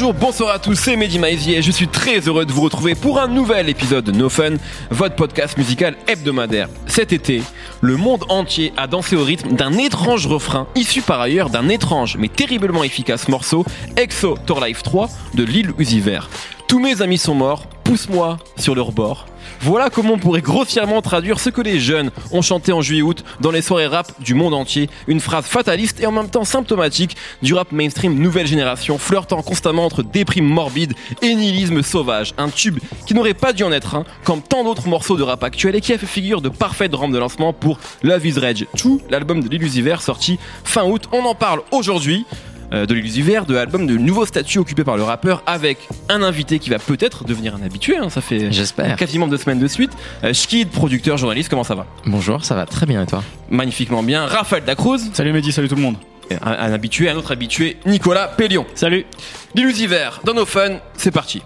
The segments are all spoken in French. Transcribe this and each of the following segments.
Bonjour, bonsoir à tous, c'est Mehdi Maizy et je suis très heureux de vous retrouver pour un nouvel épisode de No Fun, votre podcast musical hebdomadaire. Cet été, le monde entier a dansé au rythme d'un étrange refrain, issu par ailleurs d'un étrange mais terriblement efficace morceau, Exo Tour Life 3 de Lil Uzi Vert. Tous mes amis sont morts, pousse-moi sur leur bord. Voilà comment on pourrait grossièrement traduire ce que les jeunes ont chanté en juillet-août dans les soirées rap du monde entier. Une phrase fataliste et en même temps symptomatique du rap mainstream nouvelle génération, flirtant constamment entre déprime morbide et nihilisme sauvage. Un tube qui n'aurait pas dû en être un, comme tant d'autres morceaux de rap actuels et qui a fait figure de parfaite rampe de lancement pour Love is Rage 2, l'album de l'illusiver sorti fin août. On en parle aujourd'hui. Euh, de l'illusiver, de l'album de nouveau statut occupé par le rappeur avec un invité qui va peut-être devenir un habitué. hein, ça fait J'espère. quasiment deux semaines de suite. Euh, Schkid, producteur, journaliste, comment ça va? Bonjour, ça va très bien et toi? Magnifiquement bien. Raphaël Dacruz, Salut Mehdi, salut tout le monde. un, un habitué, un autre habitué, Nicolas Pellion. Salut. L'illusiver, dans nos fun, c'est parti.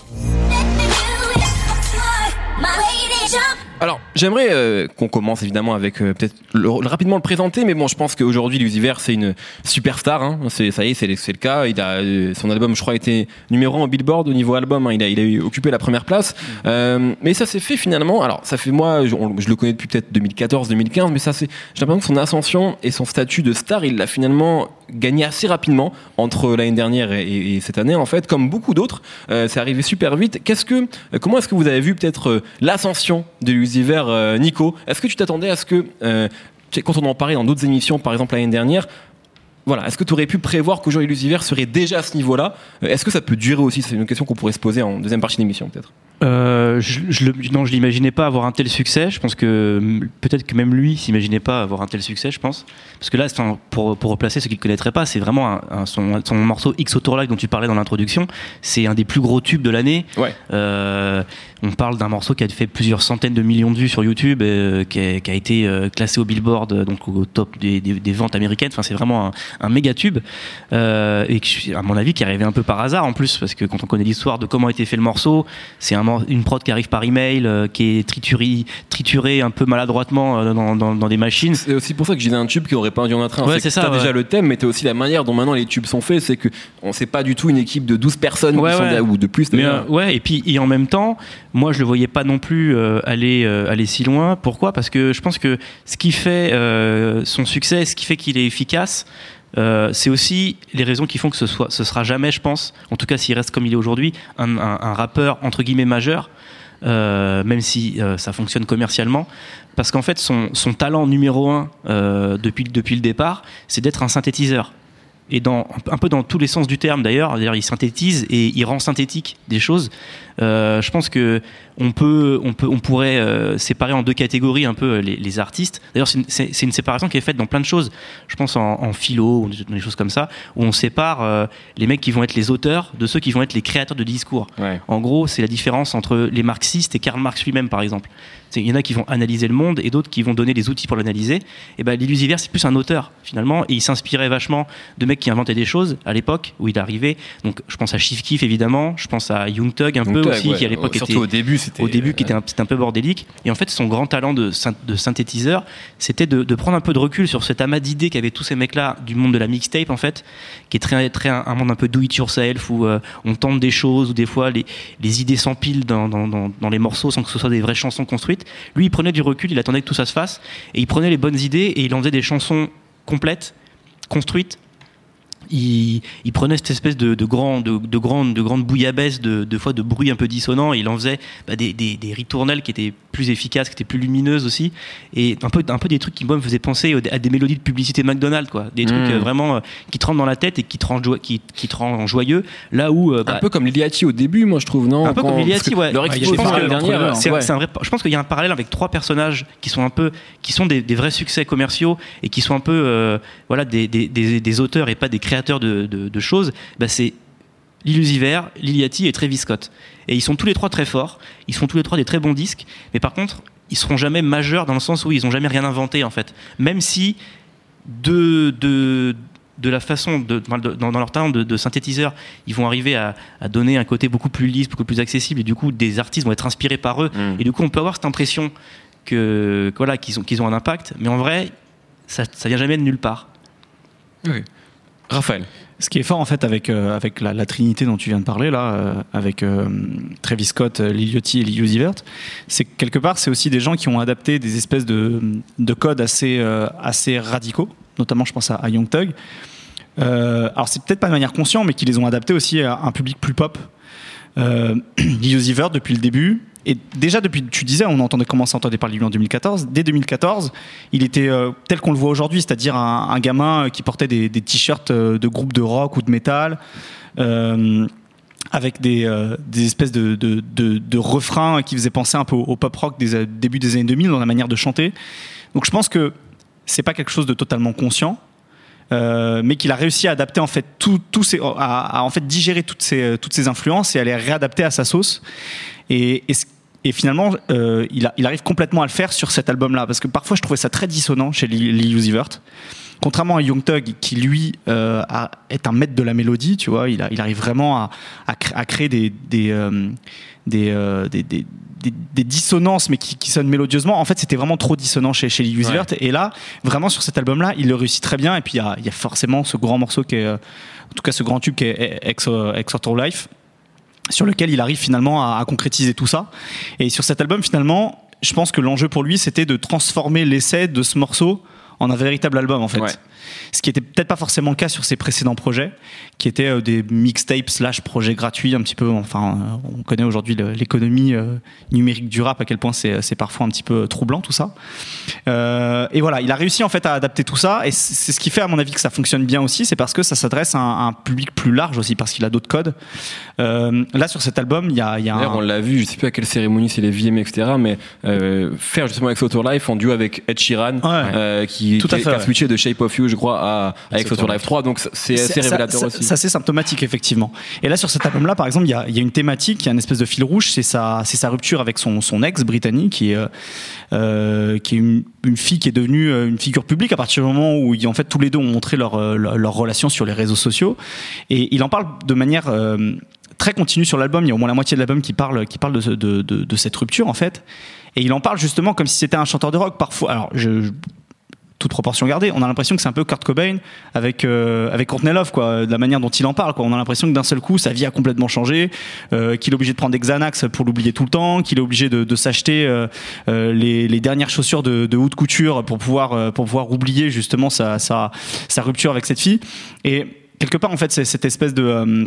Alors, j'aimerais euh, qu'on commence évidemment avec euh, peut-être le- rapidement le présenter, mais bon, je pense qu'aujourd'hui, Lucifer, c'est une superstar. Hein. C'est, ça y est, c'est, le- cas. Il a euh, son album, je crois, a été numéro 1 au Billboard au niveau album. hein. Il a, il a eu- occupé la première place. Euh, mais ça s'est fait finalement. Alors, ça fait moi, je, on- je le connais depuis peut-être 2014-2015, mais ça c'est, j'ai l'impression que son ascension et son statut de star, il l'a finalement gagné assez rapidement entre l'année dernière et, et- et cette année en fait, comme beaucoup d'autres. Euh, c'est arrivé super vite. Qu'est-ce que, euh, comment est-ce que vous avez vu peut-être euh, l'ascension de Lucifer, Nico? Est-ce que tu t'attendais à ce que, quand on en parlait dans d'autres émissions, par exemple l'année dernière, voilà, est-ce que tu aurais pu prévoir qu'aujourd'hui Lucifer serait déjà à ce niveau-là? Est-ce que ça peut durer aussi? C'est une question qu'on pourrait se poser en deuxième partie d'émission peut-être. Euh, je, je non, je l'imaginais pas avoir un tel succès. Je pense que peut-être que même lui s'imaginait pas avoir un tel succès. Je pense parce que là, un- pour, pour replacer ceux qui ne connaîtraient pas, c'est vraiment un, un- son, son morceau X Autour Live dont tu parlais dans l'introduction. C'est un des plus gros tubes de l'année. Ouais. Euh, on parle d'un morceau qui a fait plusieurs centaines de millions de vues sur YouTube, euh, qui, a, qui a été classé au Billboard, donc au top des, des- des ventes américaines. Enfin, c'est vraiment un, méga tube. Et qui, à mon avis, qui est arrivé un peu par hasard en plus, parce que quand on connaît l'histoire de comment a été fait le morceau, c'est un, une prod qui arrive par email, euh, qui est triturée, triturée un peu maladroitement euh, dans, dans- dans des machines. C'est aussi pour ça que disais un tube qui aurait pas dû en être un. Ouais, c'est ça, T'as ouais. déjà le thème, mais t'as aussi la manière dont maintenant les tubes sont faits. C'est que on sait pas du tout une équipe de 12 personnes Ouais, qui sont là, ou de plus. Mais euh, ouais, et puis et en même temps, moi je le voyais pas non plus euh, aller euh, aller si loin. Pourquoi? Parce que je pense que ce qui fait son succès, ce qui fait qu'il est efficace. Euh, c'est aussi les raisons qui font que ce soit, sera jamais, je pense, en tout cas s'il reste comme il est aujourd'hui, un, rappeur entre guillemets majeur, euh, même si euh, ça fonctionne commercialement, parce qu'en fait son, talent numéro un depuis le départ, c'est d'être un synthétiseur et dans un peu dans tous les sens du terme d'ailleurs. D'ailleurs, il synthétise et il rend synthétique des choses. Euh, je pense que on peut, on peut, on pourrait euh, séparer en deux catégories un peu euh, les, les artistes. D'ailleurs, c'est une, séparation qui est faite dans plein de choses. Je pense en, en philo, dans des choses comme ça, où on sépare euh, les mecs qui vont être les auteurs de ceux qui vont être les créateurs de discours. Ouais. En gros, c'est la différence entre les marxistes et Karl Marx lui-même, par exemple. Il y en a qui vont analyser le monde et d'autres qui vont donner des outils pour l'analyser. Et ben, l'illusiver, c'est plus un auteur, finalement. Et il s'inspirait vachement de mecs qui inventaient des choses à l'époque où il arrivait. Donc, je pense à Chief Keef, évidemment. Je pense à Young Thug, un peu aussi, ouais, qui à l'époque surtout était au début, c'était au début qui était un, c'était un peu bordélique. Et en fait, son grand talent de, syn- de synthétiseur, c'était de, de prendre un peu de recul sur cet amas d'idées qu'avaient tous ces mecs-là du monde de la mixtape, en fait, qui est très, très un, un monde un peu do it yourself, où euh, on tente des choses, où des fois les, les idées s'empilent dans, dans, dans, dans les morceaux sans que ce soit des vraies chansons construites. Lui, il prenait du recul, il attendait que tout ça se fasse, et il prenait les bonnes idées et il en faisait des chansons complètes, construites, il, il prenait cette espèce de, de, grand, de, de grande, de grande bouillabaisse, de, de fois de bruit un peu dissonant, et il en faisait bah, des, des, des ritournelles qui étaient plus efficaces, qui étaient plus lumineuses aussi, et un peu, un peu des trucs qui moi, me faisaient penser à des mélodies de publicité McDonald's, quoi. Des trucs Mm. euh, vraiment euh, qui te rentrent dans la tête et qui te rendent, joi- qui, qui te rendent joyeux, là où... euh, un bah, peu comme Liliati au début, moi je trouve, non? Un peu Quand- comme Liliati, ouais. Leur ouais. c'est un vrai. Je pense qu'il y a un parallèle avec trois personnages qui sont un peu, qui sont des, des vrais succès commerciaux et qui sont un peu, voilà, des, des auteurs et pas des créateurs de, de, de choses. Bah, c'est Lillusiver, Liliati et Travis Scott. Et ils sont tous les trois très forts. Ils font tous les trois des très bons disques. Mais par contre, ils seront jamais majeurs dans le sens où ils ont jamais rien inventé en fait. Même si de de de la façon de, dans, dans leur talent de, de synthétiseur, ils vont arriver à, à donner un côté beaucoup plus lisse, beaucoup plus accessible, et du coup, des artistes vont être inspirés par eux. Mm. Et du coup, on peut avoir cette impression que, que voilà, qu'ils ont, qu'ils ont un impact, mais en vrai, ça, ça vient jamais de nulle part. Raphaël. Ce qui est fort en fait avec euh, avec la, trinité dont tu viens de parler là, euh, avec euh, Travis Scott, Liliotti et Liu Zivert, c'est que quelque part c'est aussi des gens qui ont adapté des espèces de, de codes assez assez radicaux, notamment je pense à, à Young Thug. alors c'est peut-être pas de manière consciente, mais qui les ont adaptés aussi à un public plus pop. Zivert depuis le début, et déjà, depuis, tu disais, on entendait commencer à entendre parler de lui en 2014. Dès 2014, il était euh, tel qu'on le voit aujourd'hui, c'est-à-dire un, gamin qui portait des, t-shirts euh, de groupes de rock ou de métal. Euh, avec des, espèces de, refrains qui faisaient penser un peu au, pop rock des début des années 2000 dans la manière de chanter. Donc je pense que c'est pas quelque chose de totalement conscient, mais qu'il a réussi à adapter en fait tout, à, en fait digérer toutes ces, influences et à les réadapter à sa sauce. Et finalement, euh, il, il, arrive complètement à le faire sur cet album-là, parce que parfois je trouvais ça très dissonant chez Lee Uzi Vert. Contrairement à Young Thug, qui lui euh, a, est un maître de la mélodie, tu vois, il, a, il arrive vraiment à, à, créer des, des, euh, euh, des, des, des, des, dissonances, mais qui, qui, sonnent mélodieusement. En fait, c'était vraiment trop dissonant chez, chez Lee Uzi Vert. Et là, vraiment sur cet album-là, il le réussit très bien. Et puis il y a, il y a forcément ce grand morceau qui est, en tout cas ce grand tube qui est Ex, Ex Life sur lequel il arrive finalement à, concrétiser tout ça. Et sur cet album, finalement, je pense que l'enjeu pour lui, c'était de transformer l'essai de ce morceau en un véritable album, en fait ce qui était peut-être pas forcément le cas sur ses précédents projets, qui étaient euh, des mixtapes slash projets gratuits, un petit peu. Enfin, euh, on connaît aujourd'hui l'économie euh, numérique du rap, à quel point c'est parfois un petit peu troublant tout ça. et voilà, il a réussi en fait à adapter tout ça, et c'est ce qui fait à mon avis que ça fonctionne bien aussi, c'est parce que ça s'adresse à, un public plus large aussi, parce qu'il a d'autres codes. là, sur cet album, il y a, y a on l'a vu, je sais plus à quelle cérémonie c'est les VM, etc. Mais faire justement avec Auto Life en duo avec Ed Sheeran, qui, qui, a switché de Shape of You, je crois, à, avec Photo Live 3, donc c'est assez révélateur ça, aussi. C'est symptomatique, effectivement. Et là, sur cet album-là, par exemple, il y a, y a, une thématique, il y a une espèce de fil rouge, c'est sa, sa rupture avec son, son ex britannique, qui est, euh, qui est une, une, fille qui est devenue euh, une figure publique à partir du moment où, en fait, tous les deux ont montré leur, euh, leur, leur relation sur les réseaux sociaux. Et il en parle de manière euh, très continue sur l'album. Il y a au moins la moitié de l'album qui parle, qui parle de, de, de, de, cette rupture, en fait. Et il en parle justement comme si c'était un chanteur de rock. Parfois, alors je, toute proportion gardée, on a l'impression que c'est un peu Kurt Cobain avec euh, avec quoi, de la manière dont il en parle quoi. On a l'impression que d'un seul coup sa vie a complètement changé, euh, qu'il est obligé de prendre des Xanax pour l'oublier tout le temps, qu'il est obligé de, s'acheter euh, euh les, dernières chaussures de, de, haute couture pour pouvoir pour pouvoir oublier justement sa, sa rupture avec cette fille. Et quelque part en fait c'est cette espèce de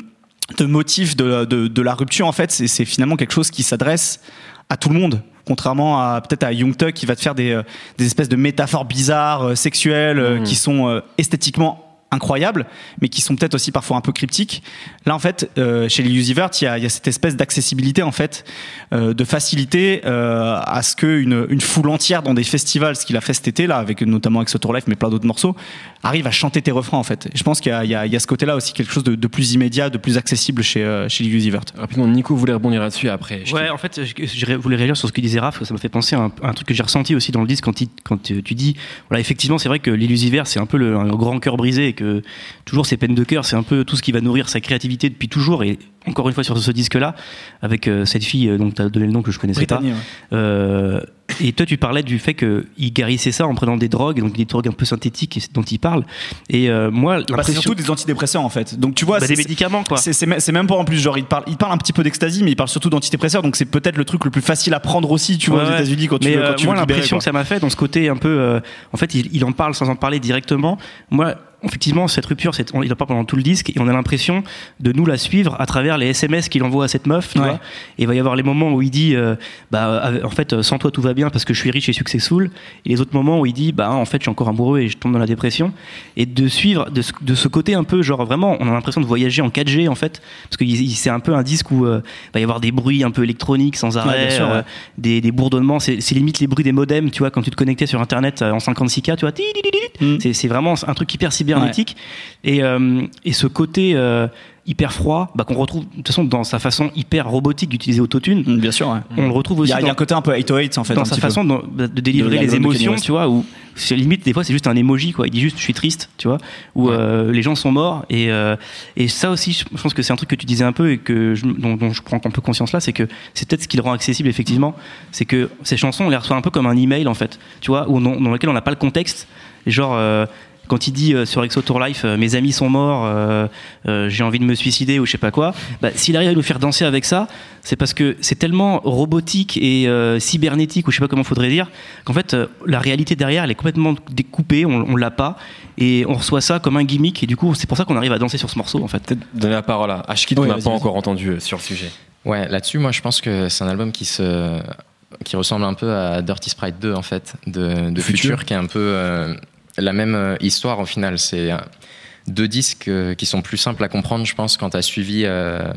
de motif de, de, de la rupture en fait c'est finalement quelque chose qui s'adresse à tout le monde contrairement à peut-être à Young Tuck qui va te faire des, euh, des espèces de métaphores bizarres, euh, sexuelles, euh, mmh. qui sont esthétiquement incroyables, mais qui sont peut-être aussi parfois un peu cryptiques. Là, en fait, euh, chez les Usivert, il y a, il y a cette espèce d'accessibilité, en fait, euh, de facilité euh, à ce qu'une une foule entière dans des festivals, ce qu'il a fait cet été, là, avec notamment avec ce Tour Life, mais plein d'autres morceaux, arrive à chanter tes refrains, en fait. Et je pense qu'il y, y, y a, ce côté-là aussi, quelque chose de, de, plus immédiat, de plus accessible chez, euh, chez les Usivert. Rapidement, Nico voulait rebondir là-dessus après. Ouais, en fait, je, je, voulais réagir sur ce que disait Raph, ça m'a fait penser à un, un, truc que j'ai ressenti aussi dans le disque quand, il, quand tu dis, voilà, effectivement, c'est vrai que l'illusivert, c'est un peu le, un grand cœur brisé et que toujours ses peines de cœur, c'est un peu tout ce qui va nourrir sa créativité depuis toujours. Et encore une fois sur ce disque-là, avec euh, cette fille euh, dont tu as donné le nom que je connaissais Britannie, pas. Ouais. Euh, et toi, tu parlais du fait qu'il guérissait ça en prenant des drogues, donc des drogues un peu synthétiques dont il parle. Et moi, bah, c'est surtout des antidépresseurs en fait. Donc tu vois, bah, des médicaments quoi. C'est même pas en plus genre il parle, il parle un petit peu d'extasie, mais il parle surtout d'antidépresseurs. Donc c'est peut-être le truc le plus facile à prendre aussi, tu vois, aux États-Unis quand tu, quand tu Moi, l'impression que ça m'a fait dans ce côté un peu, euh, en fait, il, il, en parle sans en parler directement. Moi, effectivement, cette rupture, cette, on, il en parle pendant tout le disque, et on a l'impression de nous la suivre à travers les SMS qu'il envoie à cette meuf, tu ouais. vois. Et il va y avoir les moments où il dit, euh, bah, en fait, sans toi tout va bien parce que je suis riche et successful, et les autres moments où il dit, bah, en fait, je suis encore amoureux et je tombe dans la dépression, et de suivre, de ce, de ce côté un peu, genre vraiment, on a l'impression de voyager en 4G, en fait, parce que c'est un peu un disque où euh, il va y avoir des bruits un peu électroniques sans arrêt, ouais, sûr, euh, des, des, bourdonnements, c'est limite les bruits des modems, tu vois, quand tu te connectais sur Internet en 56K, tu vois, mm. c'est vraiment un truc hyper cybernétique. Ouais. Et, euh, et ce côté euh, hyper froid, bah, qu'on retrouve de toute façon dans sa façon hyper robotique d'utiliser Autotune. Mm, bien sûr, ouais. On le retrouve aussi. Il y, a, dans, y a un côté un peu 808 en fait. Dans sa façon de, de délivrer de les émotions, tu vois, où limite des fois c'est juste un emoji quoi. Il dit juste je suis triste, tu vois, où ouais. euh, les gens sont morts et euh, et ça aussi, je pense que c'est un truc que tu disais un peu et que je, dont, dont, je prends un peu conscience là, c'est que c'est peut-être ce qui le rend accessible effectivement, c'est que ces chansons on les reçoit un peu comme un email en fait, tu vois, où dans, dans lequel on n'a pas le contexte, et genre euh, quand il dit euh, sur Exo Tour Life, euh, mes amis sont morts, euh, euh, j'ai envie de me suicider ou je sais pas quoi, bah, s'il arrive à nous faire danser avec ça, c'est parce que c'est tellement robotique et euh, cybernétique ou je sais pas comment faudrait dire qu'en fait euh, la réalité derrière elle est complètement découpée, on, on l'a pas et on reçoit ça comme un gimmick et du coup c'est pour ça qu'on arrive à danser sur ce morceau en fait. Peut-être donner la parole à Ashkid qu'on n'a pas encore entendu euh, sur le sujet. Ouais, là-dessus, moi, je pense que c'est un album qui se qui ressemble un peu à Dirty Sprite 2 en fait de, de Future. Future, qui est un peu euh, la même euh, histoire au final. C'est euh, deux disques euh, qui sont plus simples à comprendre, je pense, quand tu as suivi euh,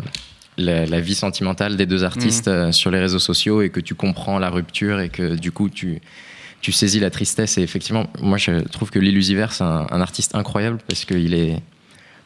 la, la vie sentimentale des deux artistes euh, sur les réseaux sociaux et que tu comprends la rupture et que du coup tu tu saisis la tristesse. Et effectivement, moi, je trouve que l'Illusiver, c'est un, un artiste incroyable parce qu'il est,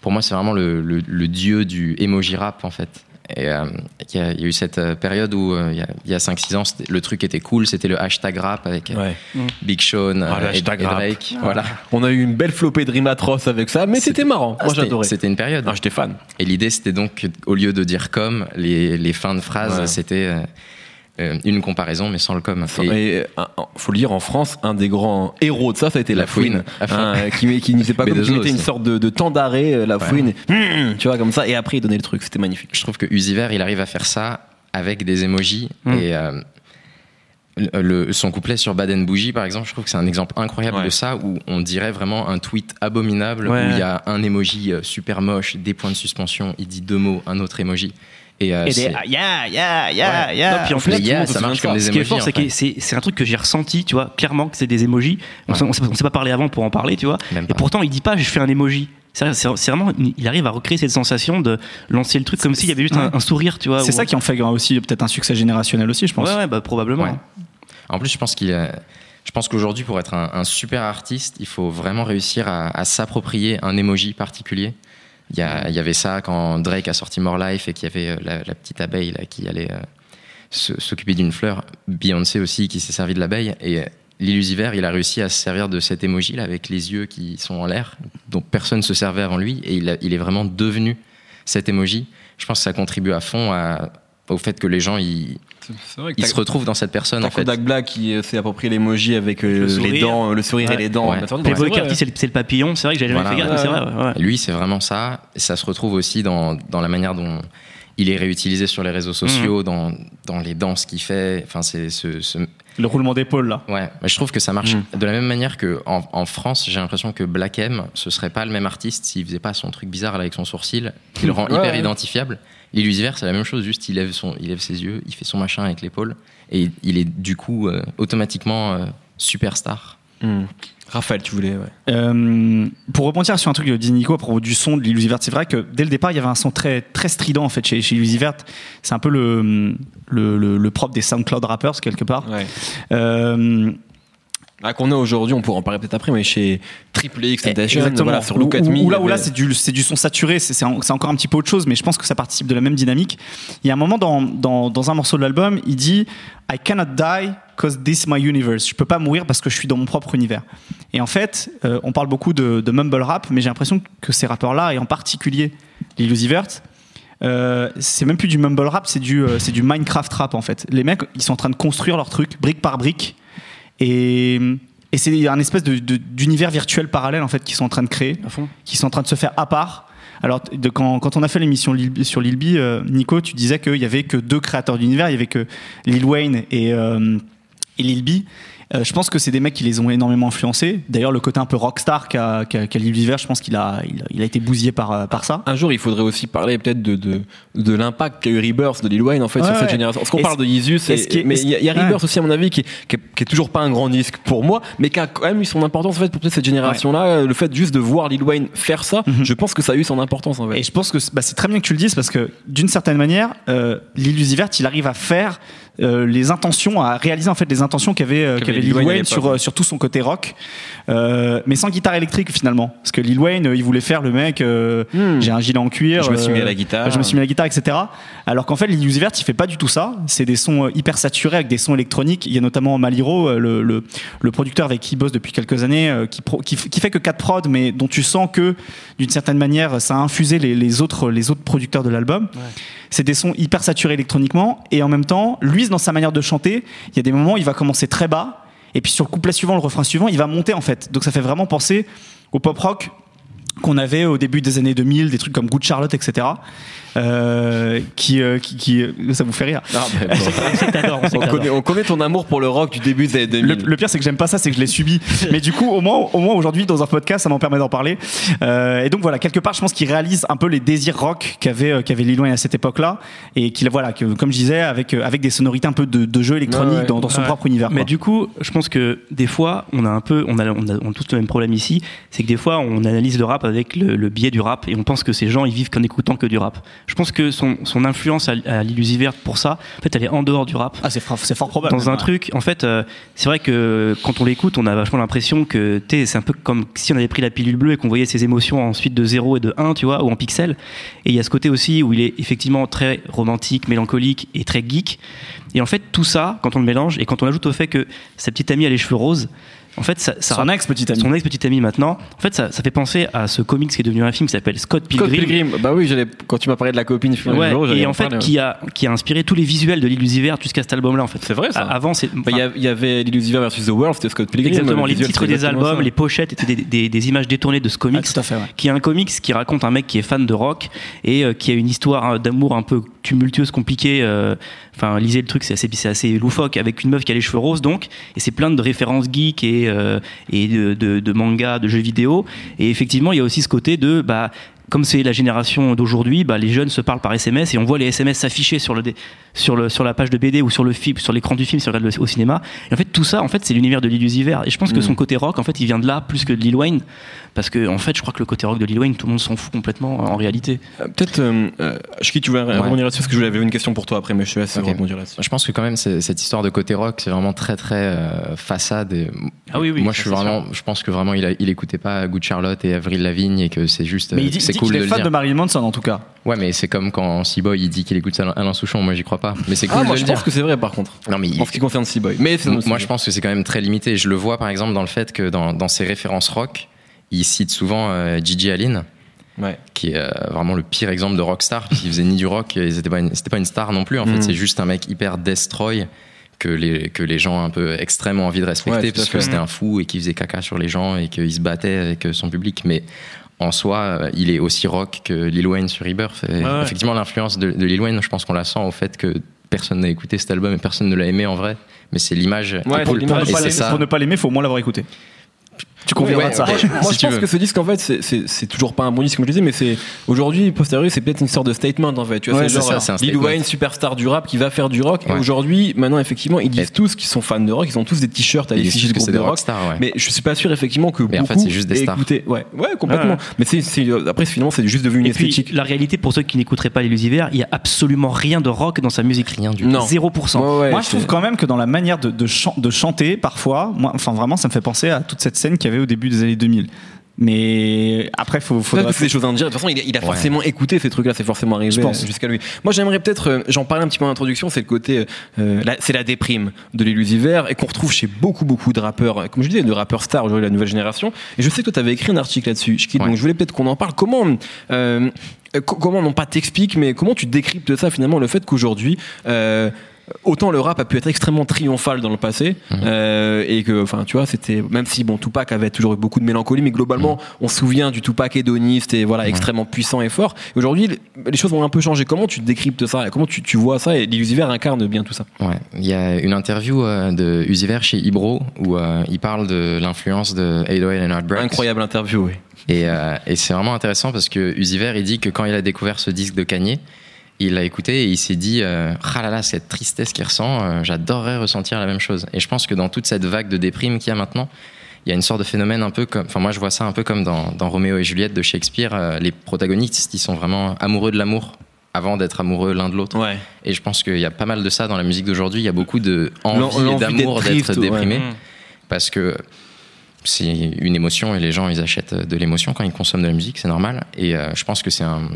pour moi, c'est vraiment le, le- le dieu du emoji rap, en fait. Et euh, il y, a il y a eu cette euh, période où, euh, il y a- a, 5-6 ans, le truc était cool, c'était le hashtag rap avec Ouais. Big Sean Ah, euh, et, hashtag et rap. Drake. Voilà. On a eu une belle flopée de rimes atroces avec ça, mais c'était marrant. Ah, Moi c'était- j'adorais. C'était une période. Ah, J'étais fan. Et l'idée, c'était donc, au lieu de dire comme, les, les fins de phrases, Ouais. c'était euh, une comparaison, mais sans le. Et- Et, euh, faut le dire, en France, un des grands héros de ça, ça a été La, La Fouine. Fouine. Hein, qui, qui ne sait pas comme qui mettait une sorte de, de temps d'arrêt, euh, La Ouais. Fouine. Hum, tu vois, comme ça. Et après, il donnait le truc. C'était magnifique. je trouve que Usiver, il arrive à faire ça avec des emojis. Mm. Et euh, le, son couplet sur Baden Bougie, par exemple, je trouve que c'est un exemple incroyable Ouais. de ça, où on dirait vraiment un tweet abominable, Ouais. où il y a un emoji euh, super moche, des points de suspension, il dit deux mots, un autre emoji. Et, euh, Et des ah, ya ya ya Ouais. ya. Non, puis en yeah, se ça marche comme des Ce qui est fort, c'est fait. que c'est un truc que j'ai ressenti, tu vois, clairement que c'est des emojis. On on s'est pas parlé avant pour en parler, tu vois. Même Et pourtant, il dit pas, je fais un emoji. C'est vraiment, il arrive à recréer cette sensation de lancer le truc comme s'il y avait juste un, Ouais. un sourire, tu vois. C'est ça qui en fait aussi peut-être un succès générationnel aussi, je pense. Ouais, ouais, bah probablement. Ouais. En plus, je pense qu'il a- je pense qu'aujourd'hui, pour être un, super artiste, il faut vraiment réussir à, s'approprier un emoji particulier. Il y, avait ça quand Drake a sorti More Life et qu'il y avait euh, la, petite abeille là, qui allait euh, s'occuper d'une fleur. Beyoncé aussi qui s'est servi de l'abeille. Et euh, l'illusiver, il a réussi à se servir de cet emoji là avec les yeux qui sont en l'air, dont personne ne se servait avant lui. Et il est vraiment devenu cet emoji. Je pense que ça contribue à fond à- au fait que les gens ils, C'est vrai que ils se retrouvent dans cette personne. En fait. Kodak Black qui euh, s'est approprié l'emoji avec euh, Le sourire. les dents, euh, le sourire et Ouais. les dents. Ouais. Bah, c'est vrai, Playboy c'est le, papillon. C'est vrai que j'ai jamais Voilà. fait gaffe, mais c'est vrai. ouais, ouais. Lui, c'est vraiment ça. Et ça se retrouve aussi dans, dans la manière dont il est réutilisé sur les réseaux sociaux, Mhm. dans, dans les danses qu'il fait. Enfin, c'est ce, ce- Le roulement d'épaule là. Ouais, mais je trouve que ça marche Mhm. de la même manière que en, en France, j'ai l'impression que Black M, ce serait pas le même artiste s'il faisait pas son truc bizarre là, avec son sourcil, qui le rend Ouais, hyper ouais. L'illusiver, c'est la même chose, juste il lève, son, il lève ses yeux, il fait son machin avec l'épaule, et il est du coup euh, automatiquement euh, superstar. Hum. Raphaël, tu voulais. ouais. Euh, pour rebondir sur un truc de dit Nico à propos du son de l'Illusivert, c'est vrai que dès le départ, il y avait un son très, très strident en fait chez, chez Illusivert. C'est un peu le, le, le, le propre des SoundCloud rappers quelque part. Ouais. Euh, Ah, qu'on a aujourd'hui, on pourra en parler peut-être après, mais chez Triple X Tentation, Exactement. voilà, sur Look at Me. où là, où là avait- c'est du, du son saturé, c'est c'est en- c'est encore un petit peu autre chose, mais je pense que ça participe de la même dynamique. Il y a un moment dans, dans, dans un morceau de l'album, il dit I cannot die because this is my universe. Je peux pas mourir parce que je suis dans mon propre univers. Et en fait, euh, on parle beaucoup de, de mumble rap, mais j'ai l'impression que ces rappeurs-là, et en particulier l'Illusivert, euh, c'est même plus du mumble rap, c'est du, euh, c'est du Minecraft rap en fait. Les mecs, ils sont en train de construire leur truc brique par brique. Et, et c'est un espèce de- de- d'univers virtuel parallèle en fait qu'ils sont en train de créer, À fond. qui sont en train de se faire à part. Alors de, quand, quand on a fait l'émission sur Lil B, euh, Nico, tu disais qu'il y avait que deux créateurs d'univers, il y avait que Lil Wayne et, euh, et Lil B. Euh, je pense que c'est des mecs qui les ont énormément influencés. D'ailleurs, le côté un peu rockstar qu'a qu'a Lil Uzi, je pense qu'il a, il a, il a été bousillé par, euh, par ça. Un jour, il faudrait aussi parler peut-être de, de, de l'impact qu'a eu Rebirth de Lil Wayne en fait Ouais, sur cette génération. Parce qu'on parle de qu'il- mais il y a, il y a ouais. Rebirth aussi à mon avis qui est, qui, est, qui est toujours pas un grand disque pour moi, mais qui a quand même eu son importance en fait pour peut-être cette génération-là. Le fait juste de voir Lil Wayne faire ça, Mhm. je pense que ça a eu son importance en fait. Et je pense que c'est bah, c'est très bien que tu le dises parce que d'une certaine manière, euh, Lil Uzi Vert, il arrive à faire euh, les intentions, à réaliser en fait les intentions qu'avait euh, Lil Lil Wayne sur, euh, sur tout son côté rock, euh, mais sans guitare électrique finalement. Parce que Lil Wayne, il voulait faire le mec, euh, Hmm. j'ai un gilet en cuir, Je me suis mis à la guitare. je me suis mis à la guitare, etc. Alors qu'en fait, Lil Uzi Vert, il fait pas du tout ça. C'est des sons hyper saturés avec des sons électroniques. Il y a notamment Maliro, le, le, le producteur avec qui il bosse depuis quelques années, qui, pro- qui, qui fait que 4 prods, mais dont tu sens que d'une certaine manière, ça a infusé les, les autres, les autres producteurs de l'album. C'est des sons hyper saturés électroniquement et en même temps, lui, dans sa manière de chanter, il y a des moments où il va commencer très bas et puis sur le couplet suivant, le refrain suivant, il va monter en fait. Donc ça fait vraiment penser au pop rock qu'on avait au début des années 2000, des trucs comme Good Charlotte, etc. Euh, qui, euh, qui, qui, ça vous fait rire. Ah, bon. On connaît, on connaît ton amour pour le rock du début des années 2000. Le, le pire, c'est que j'aime pas ça, c'est que je l'ai subi. Mais du coup, au moins, au moins aujourd'hui, dans un podcast, ça m'en permet d'en parler. Euh, et donc voilà, quelque part, je pense qu'il réalise un peu les désirs rock qu'avait euh, qu'avait Lil Wayne à cette époque-là, et qu'il voilà, que comme je disais, avec euh, avec des sonorités un peu de, de jeu électronique Ouais, ouais. dans, dans son Ouais. propre univers. Mais quoi. du coup, je pense que des fois, on a un peu, on a, on a, on a tous le même problème ici, c'est que des fois, on analyse le rap avec le, le biais du rap et on pense que ces gens, ils vivent qu'en écoutant que du rap. Je pense que son, son influence à, à l'illusivert pour ça, en fait, elle est en dehors du rap. Ah, c'est fort probable. dans un Ouais. truc, en fait, euh, c'est vrai que quand on l'écoute, on a vachement l'impression que c'est un peu comme si on avait pris la pilule bleue et qu'on voyait ses émotions ensuite de 0 et de 1, tu vois, ou en pixels. Et il y a ce côté aussi où il est effectivement très romantique, mélancolique et très geek. Et en fait, tout ça, quand on le mélange et quand on ajoute au fait que sa petite amie a les cheveux roses, en fait, ça, ça Son ex petit ami. son amie maintenant, en fait, ça, ça fait penser à ce comics qui est devenu un film qui s'appelle Scott Scott Pilgrim. Pilgrim. Bah oui, quand tu m'as parlé de la copine, Ouais, j'allais et en fait, parler, ouais. qui a, qui a inspiré tous les visuels de l'illusivert jusqu'à cet album-là, en fait. C'est vrai, ça. Avant, c'est. Bah, Il y avait l'Illusiver versus The World, c'était Scott Pilgrim. Exactement, Le les titres des albums, ça. les pochettes étaient des, des- des images détournées de ce comics, Ah, tout à fait, ouais. qui est un comics qui raconte un mec qui est fan de rock et euh, qui a une histoire hein, d'amour un peu tumultueuse, compliquée. euh, Enfin, lisez le truc, c'est assez, c'est assez loufoque, avec une meuf qui a les cheveux roses, donc, et c'est plein de références geeks et, euh, et de, de, de mangas, de jeux vidéo. Et effectivement, il y a aussi ce côté de, bah, comme c'est la génération d'aujourd'hui, bah, les jeunes se parlent par SMS et on voit les SMS s'afficher sur le, dé- sur le sur la page de BD ou sur le film, sur l'écran du film si on regarde le- au cinéma. Et en fait, tout ça, en fait, c'est l'univers de l'illusiver. Et je pense que Mm. son côté rock, en fait, il vient de là plus que de Lil Wayne, parce que en fait, je crois que le côté rock de Lil Wayne, tout le monde s'en fout complètement en réalité. Euh, Peut-être, euh, euh, Chiki, tu voulais rebondir là-dessus parce que je voulais une question pour toi après, mais je te laisse Ok. rebondir là-dessus. Je pense que quand même cette histoire de côté rock, c'est vraiment très très euh, façade. Et Ah oui, oui. moi, je suis vraiment, je pense que vraiment il, a- il écoutait pas Good Charlotte et Avril Lavigne et que c'est juste, Mais euh, il dit, c'est il dit cool qu'il de est fan dire. de Marilyn Manson en tout cas. Ouais, mais c'est comme quand Seaboy il dit qu'il écoute Alain Souchon. Moi, j'y crois pas. Mais c'est cool Ah, de moi le je dire. pense que c'est vrai par contre. Non, mais En ce qui concerne Seaboy. Mais moi, je pense que c'est quand même très limité. Je le vois par exemple dans le fait que dans, dans ses références rock, il cite souvent euh, Gigi Allen. Ouais. qui est euh, vraiment le pire exemple de rockstar, qui faisait ni du rock, et c'était pas une, pas une star non plus. En fait, Mhm. c'est juste un mec hyper destroy que les que les gens un peu extrêmes ont envie de respecter Ouais, parce que c'était un fou et qui faisait caca sur les gens et qu'il se battait avec son public. Mais en soi, euh, il est aussi rock que Lil Wayne sur Rebirth. Et ouais. Effectivement, l'influence de, de Lil Wayne, je pense qu'on la sent au fait que personne n'a écouté cet album et personne ne l'a aimé en vrai. Mais c'est l'image. Ouais, pour, Pour ne pas l'aimer- ça. Pour ne pas l'aimer, faut au moins l'avoir écouté. Tu conviendras Ouais, de ça. ouais. Moi, Si je pense veux. que ce disque, en fait, c'est- toujours pas un bon disque, comme je disais, mais c'est aujourd'hui, posteriori, c'est peut-être une sorte de statement, en fait. Tu vois, Ouais, c'est genre ça, Lil. Wayne, superstar du rap, qui va faire du rock. Et aujourd'hui, maintenant, effectivement, ils disent Et- tous qu'ils sont fans de rock, ils ont tous des t-shirts groupe c'est de des rock. Mais je suis pas sûr, effectivement, que Mais en beaucoup fait, c'est juste des stars. écouté- Ouais, ouais, complètement. Ouais. Mais c'est, après, finalement, c'est juste devenu une Et puis, esthétique. la réalité, pour ceux qui n'écouteraient pas l'illusiver, il y a absolument rien de rock dans sa musique. Rien du Non. 0%. Ouais, ouais, moi, je trouve quand même que dans la manière de, de, chan- de chanter, parfois, enfin vraiment, ça me fait penser à toute cette scène qu'il y avait au début des années 2000. Mais après, faut, Peut-être faudra- que c'est des choses à dire. De toute façon, il a, il a Ouais. forcément écouté ces trucs-là, c'est forcément arrivé euh, jusqu'à lui. Moi, j'aimerais peut-être, euh, j'en parlais un petit peu en introduction, c'est le côté, euh, c'est la déprime de l'illusiver et qu'on retrouve chez beaucoup, beaucoup de rappeurs, comme je disais, de rappeurs stars aujourd'hui, la nouvelle génération. Et je sais que toi, tu avais écrit un article là-dessus, Ouais. donc je voulais peut-être qu'on en parle. Comment, euh, co- comment, non pas t'expliques, mais comment tu décryptes ça finalement, le fait qu'aujourd'hui, euh, Autant le rap a pu être extrêmement triomphal dans le passé Mhm. euh, et que, enfin, tu vois, c'était même si bon, Tupac avait toujours eu beaucoup de mélancolie, mais globalement, on se souvient du Tupac hédoniste et voilà, Mhm. extrêmement puissant et fort. Et Aujourd'hui, les- choses ont un peu changé. Comment tu décryptes ça Comment tu, tu vois ça Et l'illusiver incarne bien tout ça? Ouais, il y a une interview euh, de Uziver chez Ibro où euh, il parle de l'influence de 808 and Heartbreaks. Incroyable interview, oui. Et, euh, et c'est vraiment intéressant parce que Uziver, il dit que quand il a découvert ce disque de Kanye, il l'a écouté et il s'est dit euh, ah là là cette tristesse qu'il ressent, euh, j'adorerais ressentir la même chose. Et je pense que dans toute cette vague de déprime qu'il y a maintenant, il y a une sorte de phénomène un peu comme, enfin moi je vois ça un peu comme dans, dans Roméo et Juliette de Shakespeare, euh, les protagonistes ils sont vraiment amoureux de l'amour avant d'être amoureux l'un de l'autre. Ouais. Et je pense qu'il y a pas mal de ça dans la musique d'aujourd'hui. Il y a beaucoup de envie et d'amour d'être ouais. déprimé Mmh. parce que c'est une émotion et les gens ils achètent de l'émotion quand ils consomment de la musique, c'est normal. Et euh, je pense que c'est un-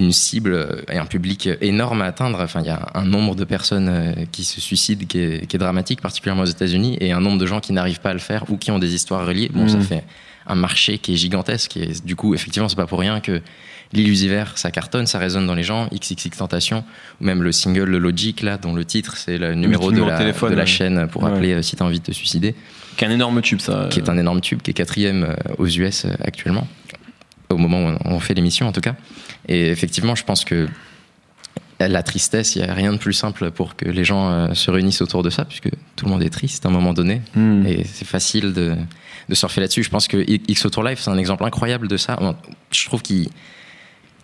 une cible et un public énorme à atteindre. Enfin, il y a un nombre de personnes euh, qui se suicident qui est, qui est dramatique, particulièrement aux États-Unis, et un nombre de gens qui n'arrivent pas à le faire ou qui ont des histoires reliées. Bon, ça Mhm. fait un marché qui est gigantesque. Et du coup, effectivement, c'est pas pour rien que l'illusiver, ça cartonne, ça résonne dans les gens. XXX Tentation, ou même le single Le Logic, là, dont le titre, c'est le numéro de numéro de la, téléphone, de la ouais. chaîne pour Ouais. appeler euh, si t'as envie de te suicider, Qui est un énorme tube, ça. qui est un énorme tube, qui est quatrième euh, aux US euh, actuellement, au moment où on fait l'émission en tout cas. Et effectivement, je pense que la tristesse, il n'y a rien de plus simple pour que les gens euh, se réunissent autour de ça, puisque tout le monde est triste à un moment donné. Hmm. Et c'est facile de, de surfer là-dessus. Je pense que X Tour Life, c'est un exemple incroyable de ça. Je trouve qu'il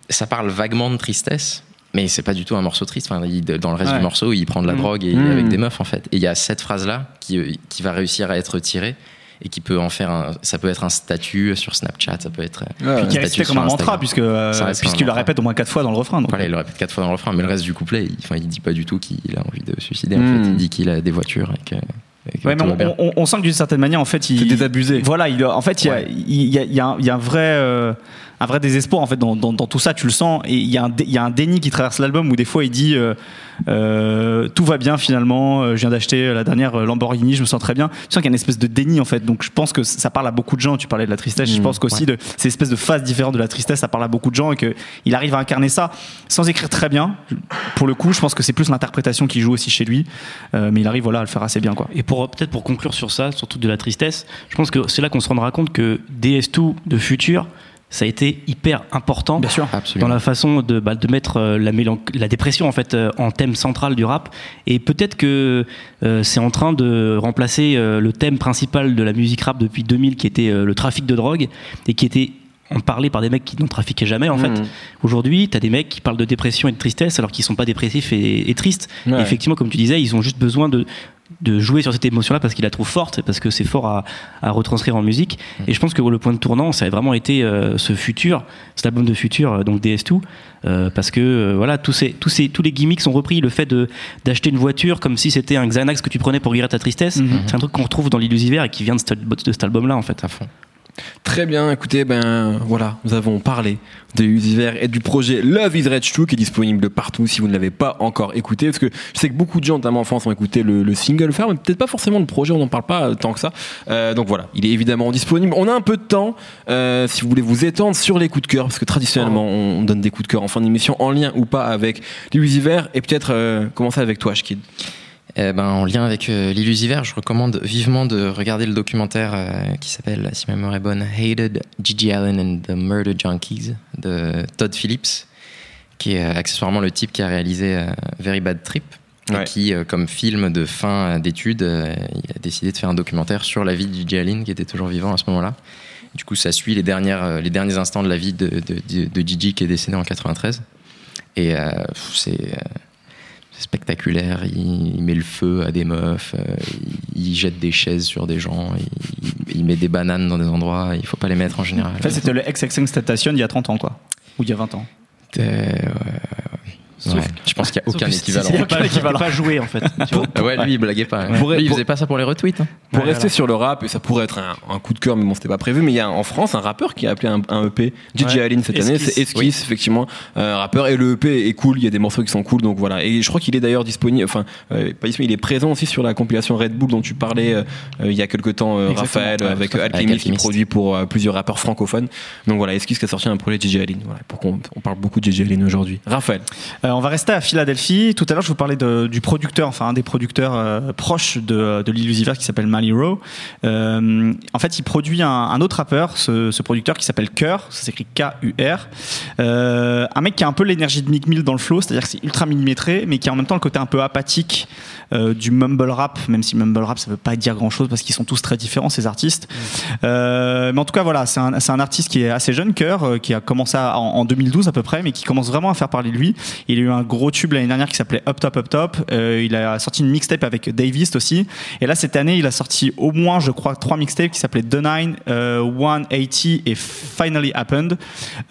ça parle vaguement de tristesse, mais c'est pas du tout un morceau triste. Enfin, il- dans le reste Ouais. du morceau, il prend de la Mhm. drogue et il est Mhm. avec des meufs en fait. Et il y a cette phrase-là qui, euh, qui va réussir à être tirée et qui peut en faire un. Ça peut être un statut sur Snapchat, ça peut être. Ouais, Puis qui est comme un mantra, Instagram. puisque, euh, puisqu'il le répète au moins quatre fois dans le refrain. donc. Voilà, il le répète quatre fois dans le refrain, mais le reste du couplet, il, enfin, il dit pas du tout qu'il a envie de se suicider. En fait, il dit qu'il a des voitures et que. Ouais, mais on, bien. on- on sent que d'une certaine manière, en fait, il. C'est désabusé. Voilà, il, en fait, il y a- Ouais. il y, a, il y a un- il y a un vrai, euh, un vrai désespoir en fait dans, dans- dans tout ça. Tu le sens et il y y a un déni qui traverse l'album où des fois il dit euh, euh, tout va bien finalement. euh, Je viens d'acheter la dernière Lamborghini, je me sens très bien. Tu sens qu'il y a une espèce de déni en fait. Donc je pense que ça parle à beaucoup de gens. Tu parlais de la tristesse. je Mmh, pense qu'aussi de ces espèces de phases différentes de la tristesse, ça parle à beaucoup de gens et que il arrive à incarner ça sans écrire très bien. Pour le coup, je pense que c'est plus l'interprétation qui joue aussi chez lui, Euh, mais il arrive voilà à le faire assez bien quoi. Et pour peut-être pour conclure sur ça, surtout de la tristesse, je pense que c'est là qu'on se rendra compte que DS2 de futur, ça a été hyper important Bien sûr. dans la façon de, bah, de mettre euh, la, dépression en fait euh, en thème central du rap. Et peut-être que euh, c'est en train de remplacer euh, le thème principal de la musique rap depuis 2000, qui était euh, le trafic de drogue et qui était en parlé par des mecs qui n'en trafiquaient jamais en fait. Mhm. Aujourd'hui, t'as des mecs qui parlent de dépression et de tristesse alors qu'ils sont pas dépressifs et, et tristes. Ouais. Et effectivement, comme tu disais, ils ont juste besoin de de jouer sur cette émotion-là parce qu'ils la trouvent forte, parce que c'est fort à, à retranscrire en musique. Et je pense que le point de tournant, ça a vraiment été euh, ce futur, cet album de futur, euh, donc DS2, euh, parce que euh, voilà, tous ces, tous ces, tous les gimmicks sont repris. Le fait d'acheter une voiture comme si c'était un Xanax que tu prenais pour guérir ta tristesse, Mhm. c'est un truc qu'on retrouve dans l'illusiver et qui vient de cet, de cet album-là en fait. À fond. Très bien, écoutez, ben voilà, nous avons parlé de Usiver et du projet Love is Rage 2 qui est disponible partout si vous ne l'avez pas encore écouté. Parce que je sais que beaucoup de gens, notamment en France, ont écouté le, le single faire, mais peut-être pas forcément le projet, on n'en parle pas euh, tant que ça. Euh, donc voilà, il est évidemment disponible. On a un peu de temps euh, si vous voulez vous étendre sur les coups de cœur, parce que traditionnellement on donne des coups de cœur en fin d'émission en lien ou pas avec l'Usiver et peut-être euh, commencer avec toi, Shkid. Eh ben, en lien avec euh, l'illusiver, je recommande vivement de regarder le documentaire euh, qui s'appelle, si ma mémoire est bonne, Hated, Gigi Allen and the Murder Junkies de Todd Phillips, qui est euh, accessoirement le type qui a réalisé Very Bad Trip. Ouais. Et qui, comme film de fin d'études, il a décidé de faire un documentaire sur la vie de Gigi Allen, qui était toujours vivant à ce moment-là. Du coup, ça suit les, dernières, les derniers instants de la vie de, de, de- de Gigi, qui est décédé en 93. Et euh, c'est spectaculaire. Il, il met le feu à des meufs, euh, il, il jette des chaises sur des gens, il, il met des bananes dans des endroits. Il faut pas les mettre en général. En fait, c'était le XXX Station il y a 30 ans quoi, ou il y a 20 ans. Euh, ouais, ouais. Je pense qu'il n'y a aucun équivalent. Il pas, il pas joué en fait. tu vois. Ah Ouais, lui, il blaguait pas. Pour- Lui, il faisait pas ça pour les retweets. hein. Pour Ouais, rester voilà. sur le rap, et ça pourrait être un, un coup de cœur, mais bon, c'était pas prévu. Mais il y a en France un rappeur qui a appelé un, un EP DJ Ouais. Allen cette année, c'est Esquisse, effectivement, euh, rappeur. Et le EP est cool, il y a des morceaux qui sont cool, donc voilà. Et je crois qu'il est d'ailleurs disponible, enfin, euh, pas disponible, il est présent aussi sur la compilation Red Bull dont tu parlais euh, euh, il y a quelques temps, euh. Raphaël, Ouais, avec. Alchemist, qui produit pour euh, plusieurs rappeurs francophones. Donc voilà, Esquisse qui a sorti un projet DJ Allen. Voilà, pour qu'on on parle beaucoup de DJ Allen aujourd'hui. Raphaël. Euh, on va rester à Philadelphie. Tout à l'heure, je vous parlais du producteur, enfin un des producteurs euh, proches de, de l'illusiver qui s'appelle Mally Rowe. Euh, en fait, il produit un, autre rappeur, ce, producteur qui s'appelle Cœur, ça s'écrit K-U-R. Un mec qui a un peu l'énergie de Mick Mill dans le flow, c'est-à-dire que c'est ultra millimétré, mais qui a en même temps le côté un peu apathique du mumble rap, même si mumble rap ça veut pas dire grand-chose parce qu'ils sont tous très différents ces artistes. Mais en tout cas, voilà, c'est un, artiste qui est assez jeune, Cœur, qui a commencé en 2012 à peu près, mais qui commence vraiment à faire parler de lui. Il a eu un gros tube l'année dernière qui s'appelait Up Top Up Top. Euh, il a sorti une mixtape avec Davist aussi. Et là, cette année, il a sorti au moins, je crois, trois mixtapes qui s'appelaient The Nine, euh, 180 et Finally Happened.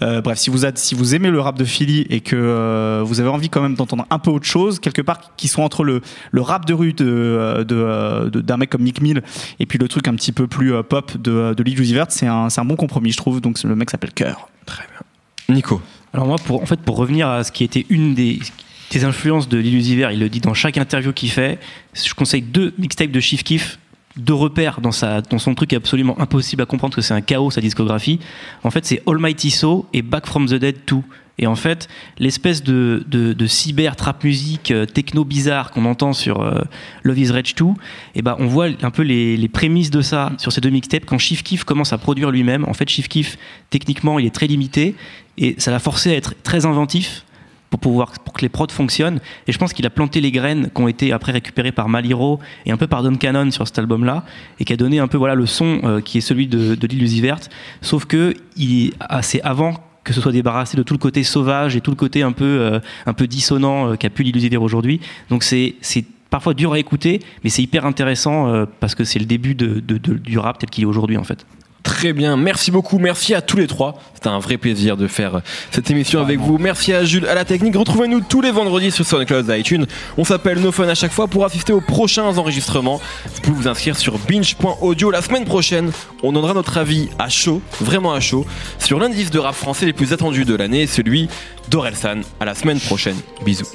Euh, bref, si vous, êtes- si vous aimez le rap de Philly et que euh, vous avez envie quand même d'entendre un peu autre chose, quelque part qui soit entre le, le rap de rue euh, de, de- d'un mec comme Mick Mill et puis le truc un petit peu plus pop de, de Uzi Vert, c'est un, un bon compromis, je trouve. Donc le mec s'appelle Cœur. Très bien. Nico. Alors moi, pour, en fait, pour revenir à ce qui était une des, influences de l'illusiver, il le dit dans chaque interview qu'il fait, je conseille deux mixtapes de Chief Keef deux repères dans, sa, dans son truc absolument impossible à comprendre que c'est un chaos sa discographie. En fait, c'est Almighty So et Back from the Dead 2. Et en fait, l'espèce de, cyber trap musique euh, techno bizarre qu'on entend sur euh, Love is Rage 2, et ben on voit un peu les, prémices de ça sur ces deux mixtapes quand Chief commence à produire lui-même. En fait, Chief techniquement, il est très limité et ça l'a forcé à être très inventif pour pouvoir pour que les prods fonctionnent et je pense qu'il a planté les graines qui ont été après récupérées par Maliro et un peu par Don Cannon sur cet album là et qui a donné un peu voilà le son euh, qui est celui de, de verte sauf que il c'est avant que ce soit débarrassé de tout le côté sauvage et tout le côté un peu euh, un peu dissonant euh, qu'a pu l'illusie verte aujourd'hui. Donc c'est parfois dur à écouter mais c'est hyper intéressant euh, parce que c'est le début du rap tel qu'il est aujourd'hui en fait Très bien, merci beaucoup, merci à tous les trois. C'était un vrai plaisir de faire cette émission avec vous. Merci à Jules, à la technique. Retrouvez-nous tous les vendredis sur SoundCloud iTunes. On s'appelle No Fun à chaque fois pour assister aux prochains enregistrements. Vous pouvez vous inscrire sur binge.audio. La semaine prochaine, on donnera notre avis à chaud, vraiment à chaud, sur l'indice de rap français les plus attendus de l'année, celui d'Orelsan. À la semaine prochaine. Bisous.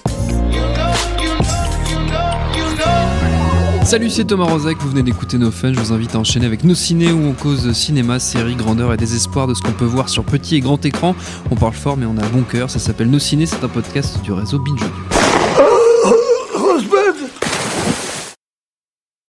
Salut, c'est Thomas Rozek, vous venez d'écouter nos fun. Je vous invite à enchaîner avec nos ciné où on cause cinéma, séries, grandeur et désespoir de ce qu'on peut voir sur petit et grand écran. On parle fort, mais on a bon cœur. Ça s'appelle Nos ciné, c'est un podcast du réseau Binge.